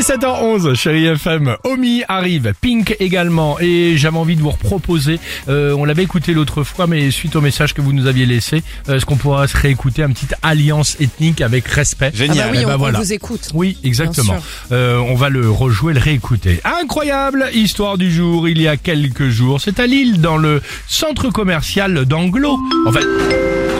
Allez, 7h11, chérie FM. Omi arrive, Pink également. Et j'avais envie de vous reproposer, euh, on l'avait écouté l'autre fois, mais suite au message que vous nous aviez laissé, euh, est-ce qu'on pourra se réécouter une petite alliance ethnique avec respect? Ah bah oui, Eh ben on, on voilà. vous écoute. Oui, exactement. Euh, on va le rejouer, le réécouter. Incroyable histoire du jour, il y a quelques jours. C'est à Lille, dans le centre commercial d'Anglo. En fait,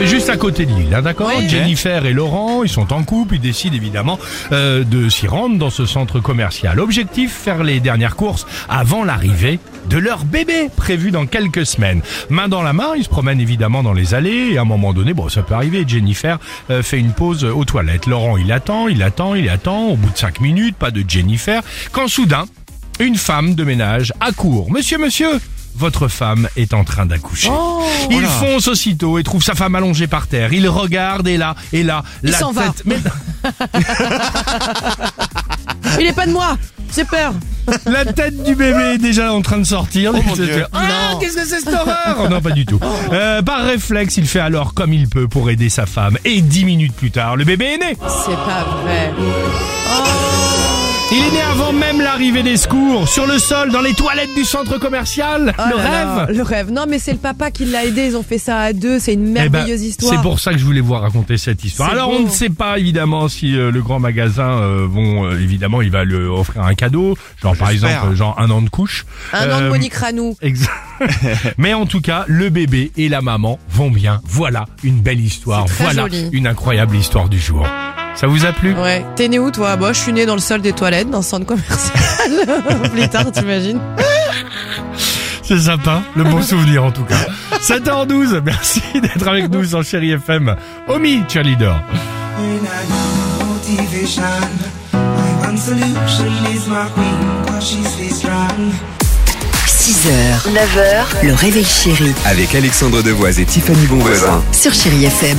c'est juste à côté de Lille, hein, d'accord Oui. Jennifer et Laurent, ils sont en couple, ils décident évidemment euh, de s'y rendre dans ce centre commercial. Objectif, faire les dernières courses avant l'arrivée de leur bébé, prévu dans quelques semaines. Main dans la main, ils se promènent évidemment dans les allées, et à un moment donné, bon, ça peut arriver, Jennifer euh, fait une pause aux toilettes. Laurent, il attend, il attend, il attend, au bout de cinq minutes, pas de Jennifer, quand soudain, une femme de ménage accourt. Monsieur, monsieur votre femme est en train d'accoucher. Oh. il fonce aussitôt et trouve sa femme allongée par terre. Il regarde et là, et là, Il la s'en va. tête, mais Il est pas de moi J'ai peur la tête du bébé est déjà en train de sortir. Oh ah, qu'est-ce que c'est cette horreur Non, pas du tout. Euh, par réflexe, il fait alors comme il peut pour aider sa femme. Et dix minutes plus tard, le bébé est né. C'est pas vrai Il est né avant même l'arrivée des secours, sur le sol, dans les toilettes du centre commercial. Oh le là rêve. là, Le rêve. Non mais c'est le papa qui l'a aidé, ils ont fait ça à deux, c'est une Eh ben, merveilleuse histoire. C'est pour ça que je voulais vous raconter cette histoire. Alors beau. on ne sait pas évidemment si euh, le grand magasin euh, vont euh, évidemment il va lui offrir un cadeau, genre par exemple genre un an de couche. Un an de Euh, Monique Ranou. Exact. Mais en tout cas, le bébé et la maman vont bien. Voilà une belle histoire. Voilà joli. une incroyable histoire du jour. Ça vous a plu Ouais. T'es né où toi Bah je suis né dans le sol des toilettes, dans le centre commercial. Plus tard, t'imagines C'est sympa, le bon souvenir en tout cas. 7h12, merci d'être avec nous sur Chéri FM. Omi, cheerleader. Strong. 6h, 9h, le réveil chéri Avec Alexandre Devoise et Tiffany Bonvoisin. sur Chérie FM.